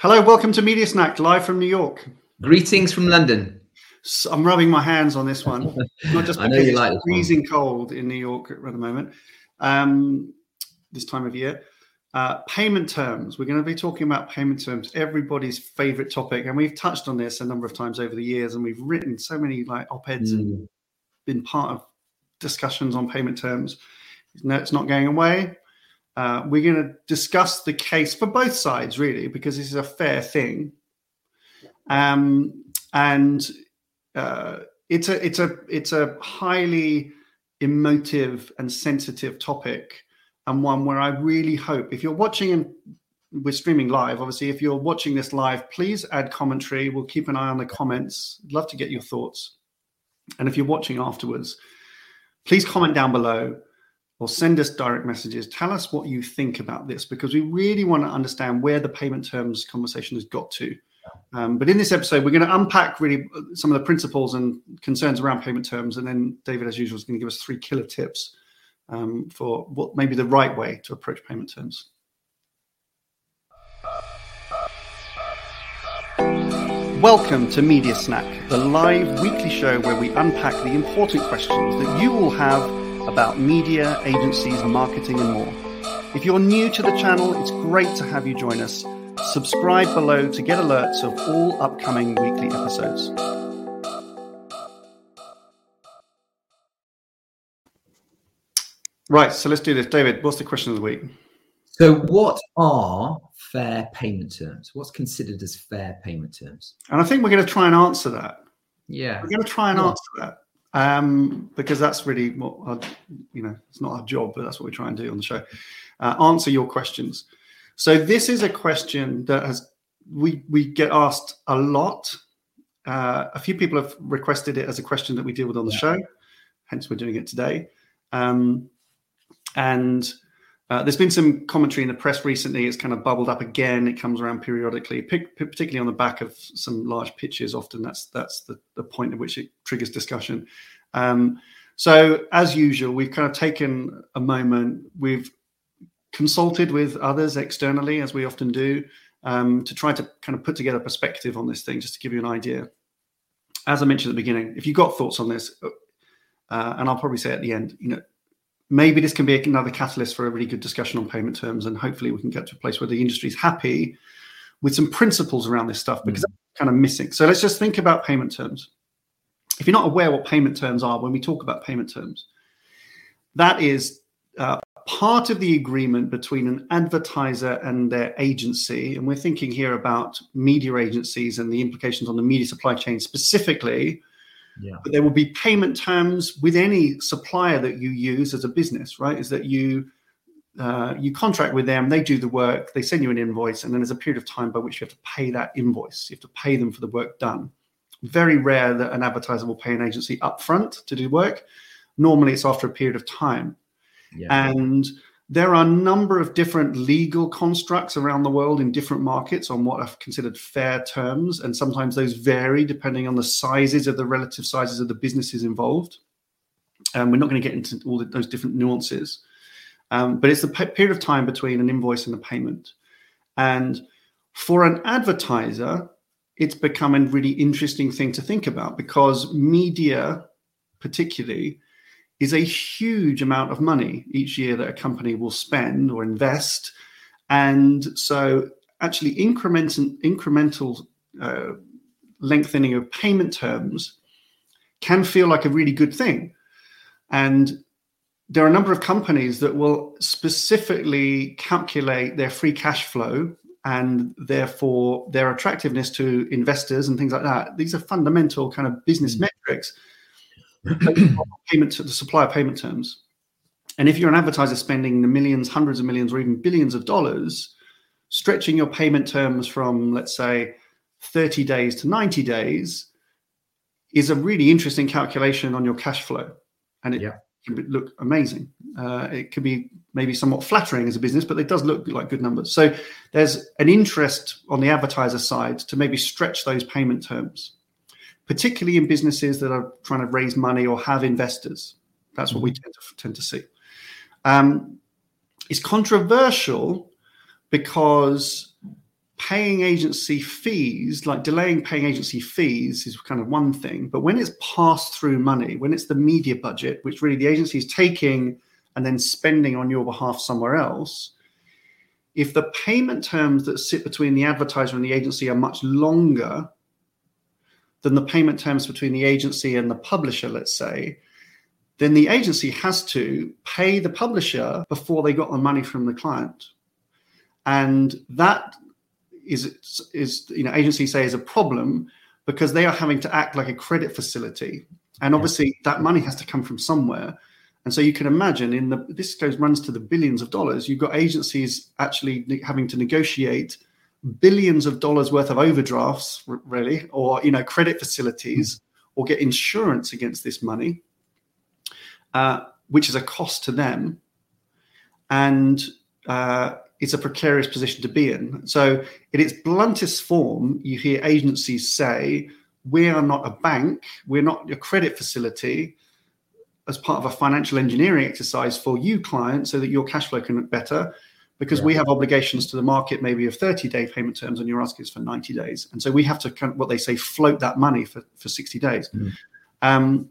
Hello, welcome to Media Snack, live from New York. Greetings from London. So I'm rubbing my hands on this one, not just I know because you it's like freezing cold in New York at the moment, um, this time of year. Uh, payment terms. We're going to be talking about payment terms, everybody's favorite topic, and we've touched on this a number of times over the years, and we've written so many like op-eds and Mm. been part of discussions on payment terms. No, it's not going away. Uh, we're going to discuss the case for both sides, really, because this is a fair thing. Um, and uh, it's a it's a it's a highly emotive and sensitive topic, and one where I really hope if you're watching and we're streaming live, obviously, if you're watching this live, please add commentary. We'll keep an eye on the comments. Love to get your thoughts. And if you're watching afterwards, please comment down below or send us direct messages. Tell us what you think about this because we really want to understand where the payment terms conversation has got to. Um, but in this episode, we're going to unpack really some of the principles and concerns around payment terms. And then David, as usual, is going to give us three killer tips um, for what may be the right way to approach payment terms. Welcome to Media Snack, the live weekly show where we unpack the important questions that you will have about media, agencies, marketing, and more. If you're new to the channel, it's great to have you join us. Subscribe below to get alerts of all upcoming weekly episodes. Right, so let's do this. David, what's the question of the week? So, what are fair payment terms? What's considered as fair payment terms? And I think we're going to try and answer that. Yeah. We're going to try and Yeah. answer that um, because that's really what our, you know. It's not our job, but that's what we try and do on the show. Uh, answer your questions. So this is a question that has we we get asked a lot. Uh, a few people have requested it as a question that we deal with on the Yeah. show. Hence, we're doing it today. Um, and uh, there's been some commentary in the press recently. It's kind of bubbled up again. It comes around periodically, particularly on the back of some large pitches. Often that's that's the, the point at which it triggers discussion. Um, so as usual, we've kind of taken a moment. We've consulted with others externally, as we often do, um, to try to kind of put together perspective on this thing, just to give you an idea. As I mentioned at the beginning, if you've got thoughts on this, uh, and I'll probably say at the end, you know, maybe this can be another catalyst for a really good discussion on payment terms, and hopefully we can get to a place where the industry is happy with some principles around this stuff because that's kind of missing. So let's just think about payment terms. If you're not aware what payment terms are, when we talk about payment terms, that is uh, part of the agreement between an advertiser and their agency. And we're thinking here about media agencies and the implications on the media supply chain specifically Yeah. but there will be payment terms with any supplier that you use as a business right? Is that you uh, you contract with them they do the work they send you an invoice and then there's a period of time by which you have to pay that invoice. You have to pay them for the work done. Very rare that an advertiser will pay an agency upfront to do work. Normally it's after a period of time. Yeah. and there are a number of different legal constructs around the world in different markets on what are considered fair terms. And sometimes those vary depending on the sizes of the relative sizes of the businesses involved. And we're not going to get into all the, those different nuances. Um, but it's the pe- period of time between an invoice and a payment. And for an advertiser, it's become a really interesting thing to think about because media, particularly, is a huge amount of money each year that a company will spend or invest. And so, actually, incremental, incremental uh, lengthening of payment terms can feel like a really good thing. And there are a number of companies that will specifically calculate their free cash flow and therefore their attractiveness to investors and things like that. These are fundamental kind of business Mm. metrics payment to the supplier payment terms. And if you're an advertiser spending the millions, hundreds of millions, or even billions of dollars, stretching your payment terms from, let's say, 30 days to 90 days is a really interesting calculation on your cash flow. And it Yeah. can be- look amazing. Uh, it could be maybe somewhat flattering as a business, but it does look like good numbers. So there's an interest on the advertiser side to maybe stretch those payment terms particularly in businesses that are trying to raise money or have investors. That's what we tend to, tend to see. Um, it's controversial because paying agency fees, like delaying paying agency fees, is kind of one thing. But when it's passed through money, when it's the media budget, which really the agency is taking and then spending on your behalf somewhere else, if the payment terms that sit between the advertiser and the agency are much longer than the payment terms between the agency and the publisher, let's say, then the agency has to pay the publisher before they got the money from the client. And that is, is you know, agencies say is a problem because they are having to act like a credit facility. And obviously that money has to come from somewhere. And so you can imagine in the this goes runs to the billions of dollars. You've got agencies actually having to negotiate billions of dollars worth of overdrafts, really, or you know credit facilities, or get insurance against this money, uh, which is a cost to them, and uh, it's a precarious position to be in. So, in its bluntest form, you hear agencies say, "We are not a bank. We're not a credit facility." As part of a financial engineering exercise for you, clients, so that your cash flow can look better because yeah. we have obligations to the market maybe of 30 day payment terms and you're asking us for 90 days and so we have to kind of what they say float that money for, for 60 days mm. um,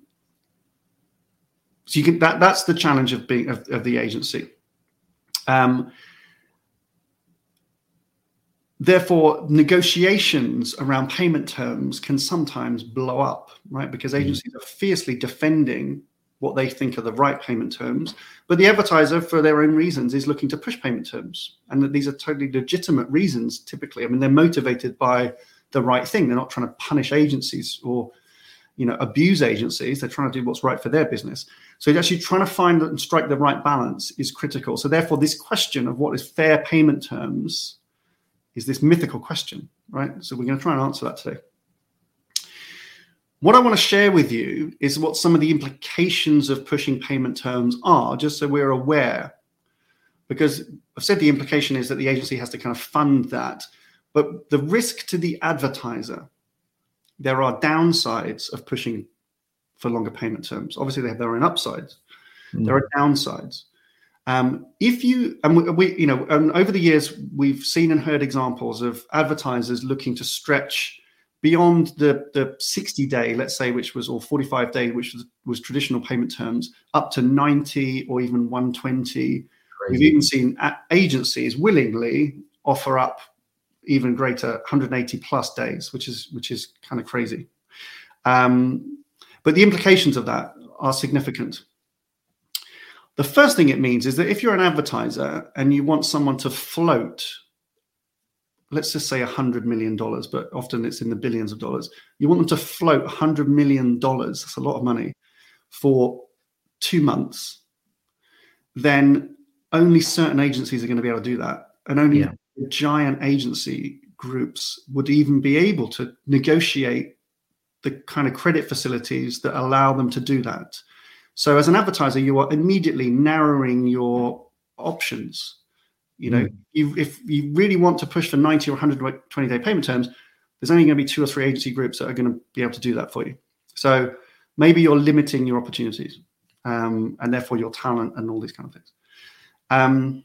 so you can that that's the challenge of being of, of the agency um, therefore negotiations around payment terms can sometimes blow up right because mm. agencies mm. are fiercely defending what they think are the right payment terms. But the advertiser, for their own reasons, is looking to push payment terms. And that these are totally legitimate reasons, typically. I mean, they're motivated by the right thing. They're not trying to punish agencies or you know abuse agencies they're trying to do what's right for their business so actually trying to find and strike the right balance is critical so therefore this question of what is fair payment terms is this mythical question right so we're going to try and answer that today what I want to share with you is what some of the implications of pushing payment terms are, just so we're aware. Because I've said the implication is that the agency has to kind of fund that. But the risk to the advertiser, there are downsides of pushing for longer payment terms. Obviously, they have their own upsides. Mm. There are downsides. Um, if you and we, we, you know, and over the years, we've seen and heard examples of advertisers looking to stretch beyond the, the 60 day, let's say, which was, or 45 day, which was, was traditional payment terms, up to 90 or even 120. Crazy. We've even seen agencies willingly offer up even greater 180 plus days, which is which is kind of crazy. Um, but the implications of that are significant. The first thing it means is that if you're an advertiser and you want someone to float let's just say $100 million, but often it's in the billions of dollars. You want them to float $100 million, that's a lot of money, for two months, then only certain agencies are going to be able to do that. And only yeah. giant agency groups would even be able to negotiate the kind of credit facilities that allow them to do that. So, as an advertiser, you are immediately narrowing your options you know, mm. you, if you really want to push for 90 or 120 day payment terms, there's only going to be two or three agency groups that are going to be able to do that for you. So maybe you're limiting your opportunities um, and therefore your talent and all these kind of things. Um,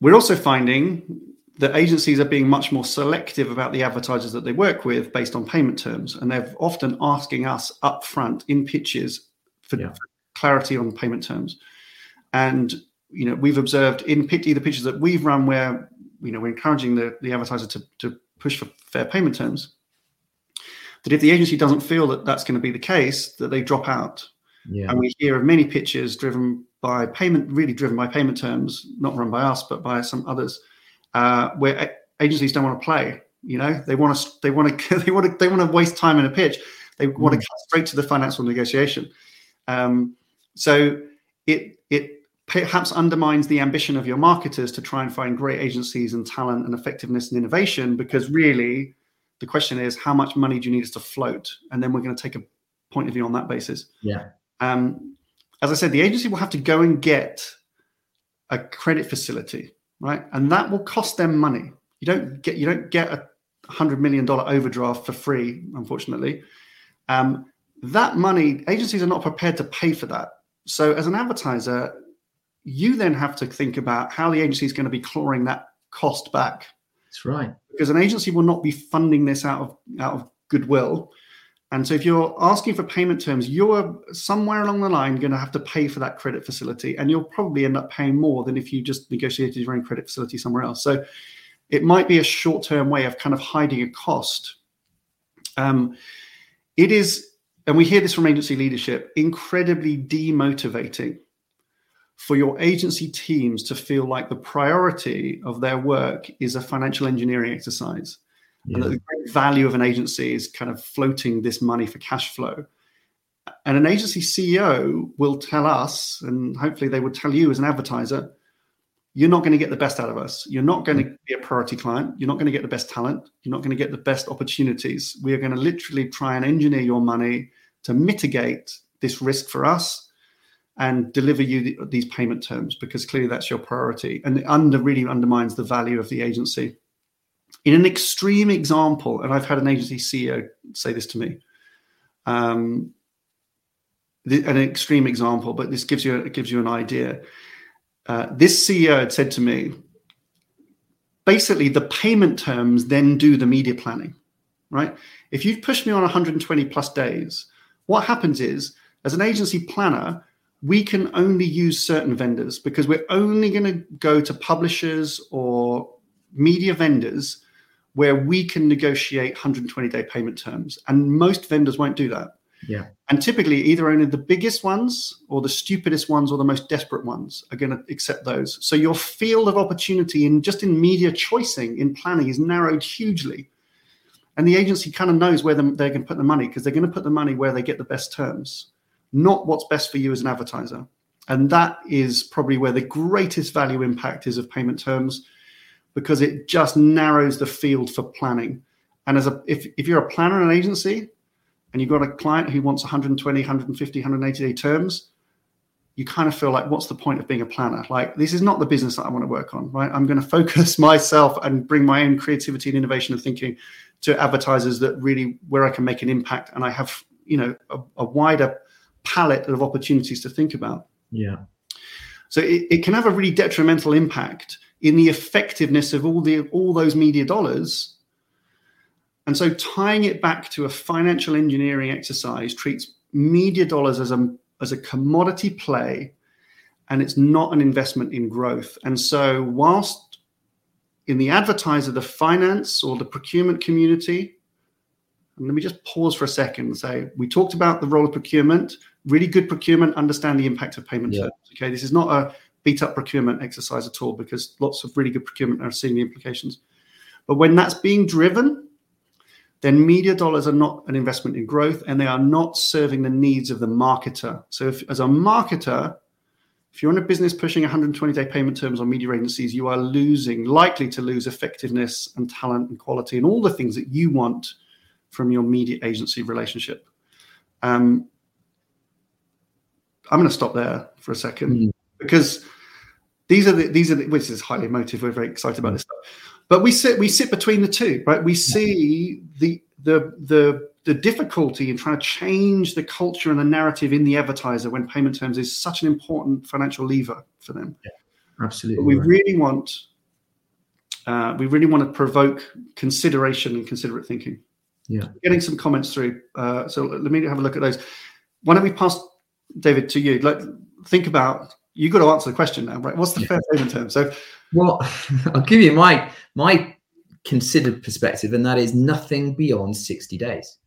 we're also finding that agencies are being much more selective about the advertisers that they work with based on payment terms. And they're often asking us upfront in pitches for, yeah. for clarity on payment terms. And you know, we've observed in either pitches that we've run where, you know, we're encouraging the, the advertiser to, to push for fair payment terms, that if the agency doesn't feel that that's going to be the case, that they drop out. Yeah. And we hear of many pitches driven by payment, really driven by payment terms, not run by us, but by some others, uh, where agencies don't want to play. You know, they want to, they want to, they want to, they want to waste time in a pitch. They mm. want to cut straight to the financial negotiation. Um, so it it perhaps undermines the ambition of your marketers to try and find great agencies and talent and effectiveness and innovation because really the question is how much money do you need us to float? And then we're going to take a point of view on that basis. Yeah. Um, as i said the agency will have to go and get a credit facility right? And that will cost them money. You don't get you don't get a hundred million dollar overdraft for free unfortunately. Um, that money agencies are not prepared to pay for that. So as an advertiser you then have to think about how the agency is going to be clawing that cost back. That's right. Because an agency will not be funding this out of out of goodwill. And so if you're asking for payment terms, you're somewhere along the line going to have to pay for that credit facility. And you'll probably end up paying more than if you just negotiated your own credit facility somewhere else. So it might be a short-term way of kind of hiding a cost. Um, it is, and we hear this from agency leadership, incredibly demotivating for your agency teams to feel like the priority of their work is a financial engineering exercise yeah. And the great value of an agency is kind of floating this money for cash flow. And an agency CEO will tell us, and hopefully they would tell you as an advertiser, you're not going to get the best out of us. You're not going to mm. be a priority client. You're not going to get the best talent. You're not going to get the best opportunities. We are going to literally try and engineer your money to mitigate this risk for us and deliver you the, these payment terms because clearly that's your priority. And it under, really undermines the value of the agency. In an extreme example, and I've had an agency CEO say this to me, um, the, an extreme example, but this gives you gives you an idea. Uh, this CEO had said to me, basically, the payment terms then do the media planning, right? If you've pushed me on 120 plus days, what happens is, as an agency planner, we can only use certain vendors because we're only going to go to publishers or media vendors where we can negotiate 120 day payment terms. And most vendors won't do that. Yeah. And typically, either only the biggest ones or the stupidest ones or the most desperate ones are going to accept those. So your field of opportunity in just in media choicing, in planning, is narrowed hugely. And the agency kind of knows where they're going to put the money because they're going to put the money where they get the best terms, not what's best for you as an advertiser. And that is probably where the greatest value impact is of payment terms because it just narrows the field for planning. And as a if, if you're a planner in an agency and you've got a client who wants 120, 150, 180 day terms, you kind of feel like, what's the point of being a planner? Like, this is not the business that I want to work on, right? I'm going to focus myself and bring my own creativity and innovation and thinking to advertisers that really where I can make an impact and I have, you know, a, a wider palette of opportunities to think about. Yeah. So it, it can have a really detrimental impact in the effectiveness of all the all those media dollars. And so tying it back to a financial engineering exercise treats media dollars as a as a commodity play and it's not an investment in growth. And so whilst in the advertiser, the finance or the procurement community, and let me just pause for a second and say we talked about the role of procurement, really good procurement, understand the impact of payment yeah. terms. Okay, this is not a beat up procurement exercise at all because lots of really good procurement are seeing the implications. But when that's being driven, then media dollars are not an investment in growth and they are not serving the needs of the marketer. So, if, as a marketer, if you're in a business pushing 120 day payment terms on media agencies, you are losing, likely to lose effectiveness and talent and quality and all the things that you want from your media agency relationship. Um, I'm going to stop there for a second. Mm because these are the these are the, which is highly emotive. We're very excited about this stuff, but we sit we sit between the two, right? We see the the the the difficulty in trying to change the culture and the narrative in the advertiser when payment terms is such an important financial lever for them. Yeah, absolutely. But we right. really want uh, we really want to provoke consideration and considerate thinking. Yeah, getting some comments through. Uh, so let me have a look at those. Why don't we pass David to you? Like, think about you've got to answer the question now, right? What's the yeah. fair payment term? So, well, I'll give you my my considered perspective, and that is nothing beyond sixty days.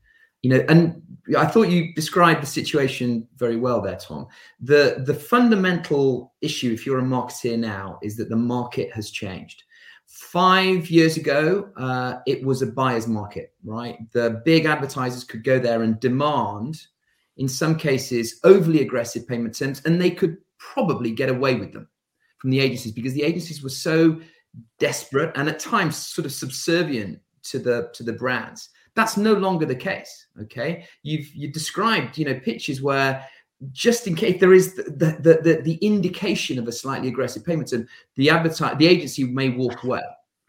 You know, and I thought you described the situation very well there, Tom. The the fundamental issue, if you're a marketeer now, is that the market has changed. Five years ago, uh, it was a buyer's market, right? The big advertisers could go there and demand, in some cases, overly aggressive payment terms, and they could probably get away with them from the agencies because the agencies were so desperate and at times sort of subservient to the to the brands. That's no longer the case okay? You've you described you know pitches where just in case there is the the, the, the indication of a slightly aggressive payment term the advertise the agency may walk away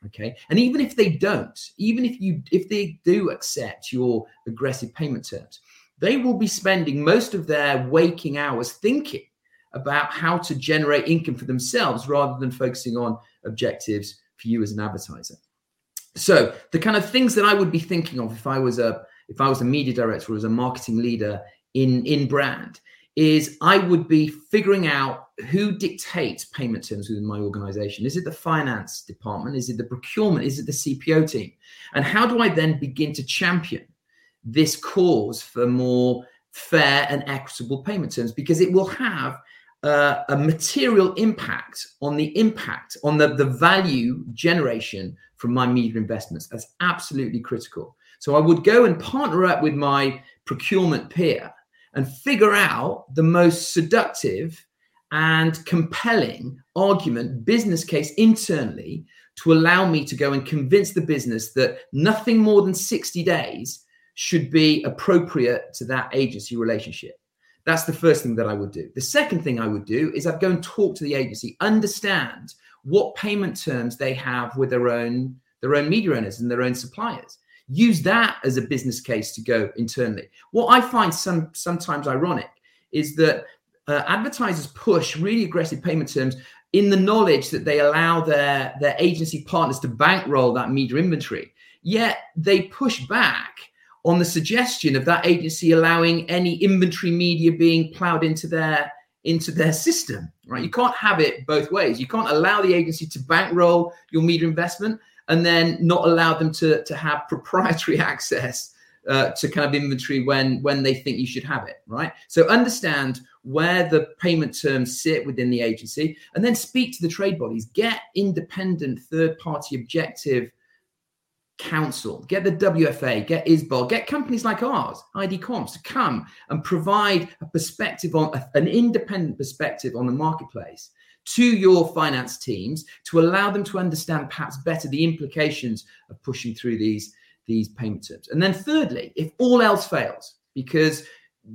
okay? And even if they don't even if you if they do accept your aggressive payment terms they will be spending most of their waking hours thinking about how to generate income for themselves rather than focusing on objectives for you as an advertiser. So the kind of things that I would be thinking of if I was a if I was a media director or as a marketing leader in in brand is I would be figuring out who dictates payment terms within my organization. Is it the finance department? Is it the procurement? Is it the CPO team? And how do I then begin to champion this cause for more fair and equitable payment terms? Because it will have uh, a material impact on the impact on the, the value generation from my media investments. That's absolutely critical. So I would go and partner up with my procurement peer and figure out the most seductive and compelling argument, business case internally to allow me to go and convince the business that nothing more than 60 days should be appropriate to that agency relationship. That's the first thing that I would do. The second thing I would do is I'd go and talk to the agency, understand what payment terms they have with their own their own media owners and their own suppliers. Use that as a business case to go internally. What I find some sometimes ironic is that uh, advertisers push really aggressive payment terms in the knowledge that they allow their their agency partners to bankroll that media inventory. Yet they push back on the suggestion of that agency allowing any inventory media being plowed into their into their system. Right? You can't have it both ways. You can't allow the agency to bankroll your media investment and then not allow them to, to have proprietary access uh, to kind of inventory when when they think you should have it right so understand where the payment terms sit within the agency and then speak to the trade bodies get independent third party objective counsel get the wfa get ISBA get companies like ours ID Comms to come and provide a perspective on a, an independent perspective on the marketplace to your finance teams to allow them to understand perhaps better the implications of pushing through these these payment terms. And then thirdly, if all else fails, because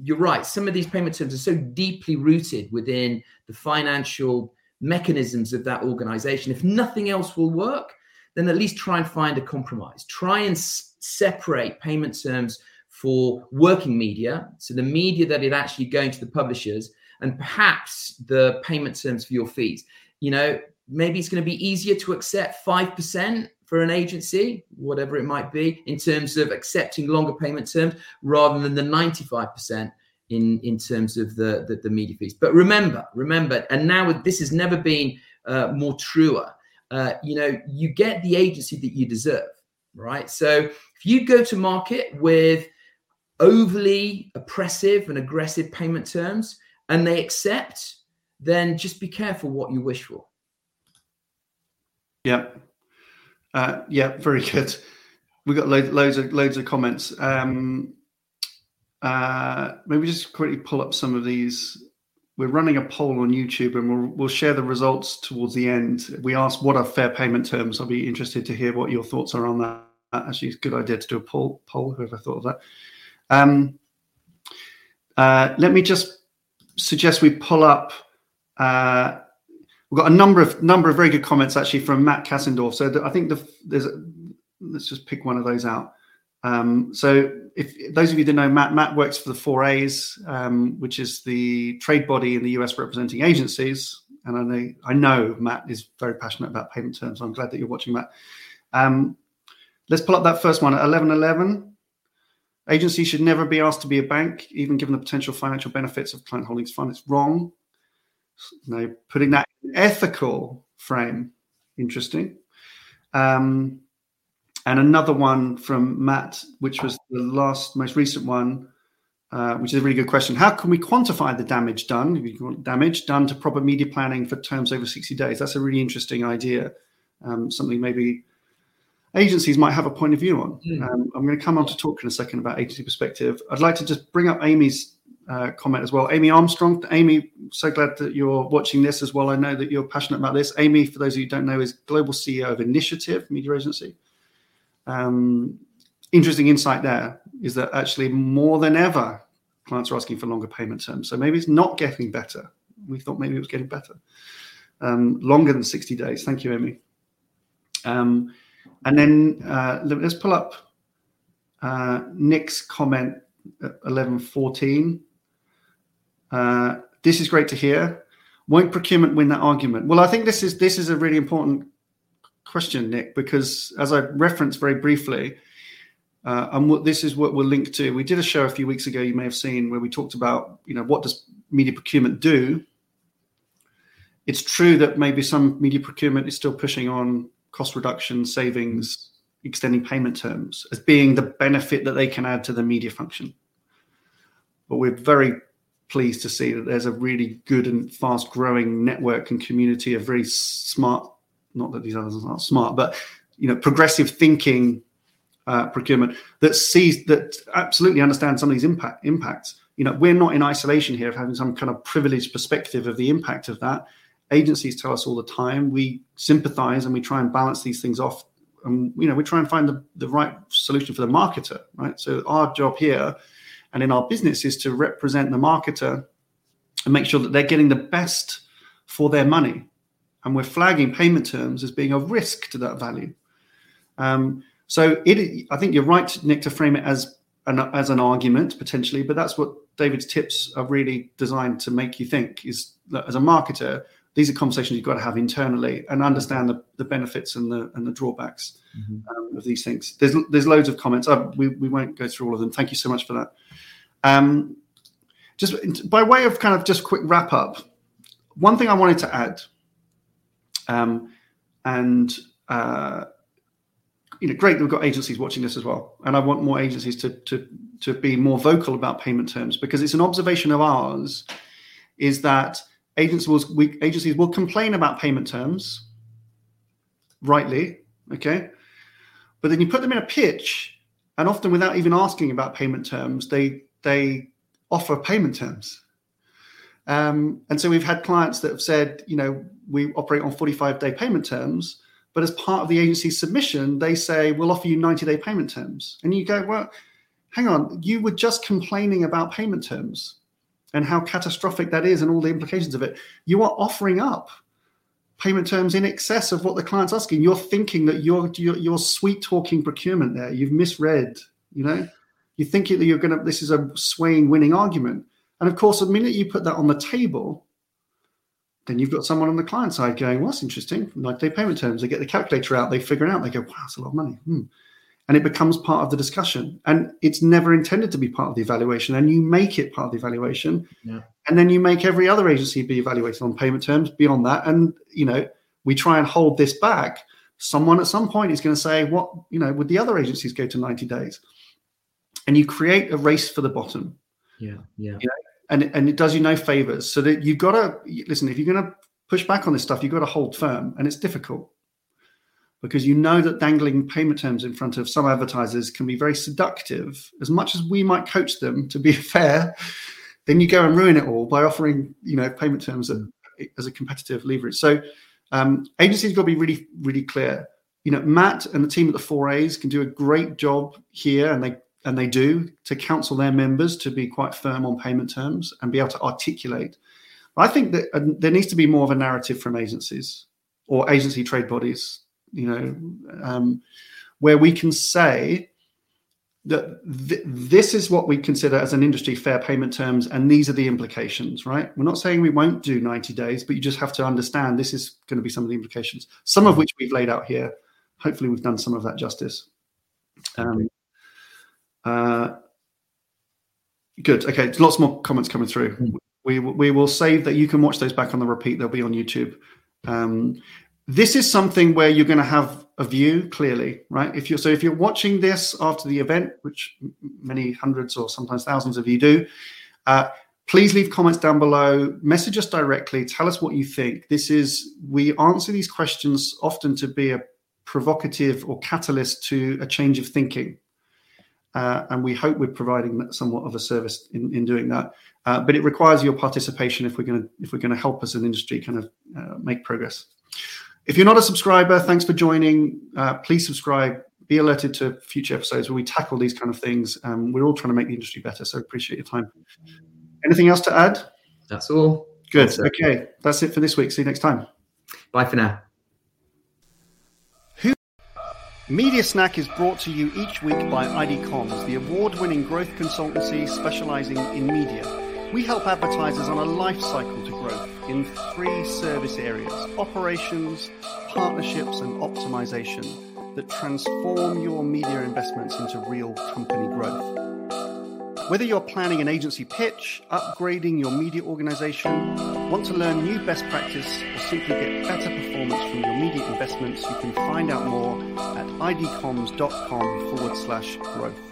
you're right, some of these payment terms are so deeply rooted within the financial mechanisms of that organization. If nothing else will work, then at least try and find a compromise. Try and s- separate payment terms for working media, so the media that is actually going to the publishers, and perhaps the payment terms for your fees. You know, maybe it's going to be easier to accept 5% for an agency, whatever it might be, in terms of accepting longer payment terms rather than the 95% in, in terms of the, the, the media fees. But remember, remember, and now this has never been uh, more truer. Uh, you know, you get the agency that you deserve, right? So if you go to market with overly oppressive and aggressive payment terms, and they accept, then just be careful what you wish for. Yeah. Uh, yeah, very good. We've got lo- loads of loads of comments. Um, uh, maybe just quickly pull up some of these. We're running a poll on YouTube, and we'll we'll share the results towards the end. We asked what are fair payment terms. I'll be interested to hear what your thoughts are on that. Actually, it's a good idea to do a poll. Poll. Whoever thought of that. Um, uh, let me just suggest we pull up. Uh, we've got a number of number of very good comments actually from Matt Kassendorf. So I think the, there's a, let's just pick one of those out. Um, so if those of you that know Matt, Matt works for the 4As, um, which is the trade body in the US representing agencies. And I know I know Matt is very passionate about payment terms. I'm glad that you're watching Matt. Um, let's pull up that first one at 1111. Agencies should never be asked to be a bank, even given the potential financial benefits of client holdings fund. It's wrong. No, putting that ethical frame, interesting. Um, and another one from Matt, which was the last, most recent one, uh, which is a really good question. How can we quantify the damage done? Damage done to proper media planning for terms over 60 days. That's a really interesting idea. Um, something maybe agencies might have a point of view on. Mm. Um, I'm going to come on to talk in a second about agency perspective. I'd like to just bring up Amy's uh, comment as well. Amy Armstrong. Amy, so glad that you're watching this as well. I know that you're passionate about this. Amy, for those of you who don't know, is global CEO of Initiative Media Agency. Um, interesting insight there is that actually more than ever, clients are asking for longer payment terms. So maybe it's not getting better. We thought maybe it was getting better. Um, longer than 60 days. Thank you, Amy. Um, and then uh, let's pull up uh, Nick's comment at 1114. Uh, this is great to hear. Won't procurement win that argument? Well, I think this is this is a really important question, Nick, because as I referenced very briefly, uh, and what this is what we'll link to. We did a show a few weeks ago. You may have seen where we talked about, you know, what does media procurement do? It's true that maybe some media procurement is still pushing on cost reduction, savings, extending payment terms as being the benefit that they can add to the media function. But we're very pleased to see that there's a really good and fast growing network and community of very smart, not that these others aren't smart, but you know, progressive thinking uh, procurement that sees that absolutely understands some of these impact impacts. You know, we're not in isolation here of having some kind of privileged perspective of the impact of that. Agencies tell us all the time. We sympathize and we try and balance these things off. And you know, we try and find the, the right solution for the marketer, right? So our job here and in our business is to represent the marketer and make sure that they're getting the best for their money. And we're flagging payment terms as being a risk to that value. Um, so it, I think you're right, Nick, to frame it as an, as an argument potentially, but that's what David's tips are really designed to make you think. Is that as a marketer, these are conversations you've got to have internally and understand the, the benefits and the and the drawbacks mm-hmm. um, of these things. There's there's loads of comments. Uh, we we won't go through all of them. Thank you so much for that. Um, just by way of kind of just quick wrap up, one thing I wanted to add, um, and uh, you know, great that we've got agencies watching this as well. And I want more agencies to to to be more vocal about payment terms because it's an observation of ours is that agencies will we, agencies will complain about payment terms, rightly, okay, but then you put them in a pitch, and often without even asking about payment terms, they they offer payment terms. Um, and so we've had clients that have said, you know, we operate on 45 day payment terms but as part of the agency's submission, they say, we'll offer you 90 day payment terms. And you go, well, hang on, you were just complaining about payment terms and how catastrophic that is and all the implications of it. You are offering up payment terms in excess of what the client's asking. You're thinking that you're, you're, you're sweet talking procurement there. You've misread, you know, you think that you're to, this is a swaying winning argument. And of course, the minute you put that on the table, then you've got someone on the client side going, well, that's interesting. Like day payment terms, they get the calculator out, they figure it out, they go, wow, that's a lot of money. Hmm. And it becomes part of the discussion. And it's never intended to be part of the evaluation. And you make it part of the evaluation. Yeah. And then you make every other agency be evaluated on payment terms beyond that. And, you know, we try and hold this back. Someone at some point is going to say, what, you know, would the other agencies go to 90 days? And you create a race for the bottom. Yeah. Yeah. You know? And and it does you no favors. So that you've got to listen. If you're going to push back on this stuff, you've got to hold firm, and it's difficult because you know that dangling payment terms in front of some advertisers can be very seductive. As much as we might coach them to be fair, then you go and ruin it all by offering you know payment terms as a competitive leverage. So um, agencies got to be really really clear. You know, Matt and the team at the Four A's can do a great job here, and they and they do to counsel their members to be quite firm on payment terms and be able to articulate. I think that uh, there needs to be more of a narrative from agencies or agency trade bodies, you know, um, where we can say that th- this is what we consider as an industry fair payment terms, and these are the implications, right? We're not saying we won't do 90 days, but you just have to understand this is going to be some of the implications, some of which we've laid out here. Hopefully, we've done some of that justice. Um, uh, good. Okay, lots more comments coming through. We we will save that. You can watch those back on the repeat. They'll be on YouTube. Um, this is something where you're going to have a view clearly, right? If you're so if you're watching this after the event, which many hundreds or sometimes thousands of you do, uh, please leave comments down below. Message us directly. Tell us what you think. This is we answer these questions often to be a provocative or catalyst to a change of thinking. Uh, and we hope we're providing somewhat of a service in, in doing that. Uh, but it requires your participation if we're going to if we're going to help as an industry kind of uh, make progress. If you're not a subscriber, thanks for joining. Uh, please subscribe. Be alerted to future episodes where we tackle these kind of things. Um, we're all trying to make the industry better, so appreciate your time. Anything else to add? That's all. Good. That's okay, that's it for this week. See you next time. Bye for now. Media Snack is brought to you each week by ID Comms, the award winning growth consultancy specializing in media. We help advertisers on a life cycle to growth in three service areas operations, partnerships and optimization that transform your media investments into real company growth. Whether you're planning an agency pitch, upgrading your media organization, want to learn new best practice, or simply get better performance from your media investments, you can find out more at idcomms.com forward slash growth.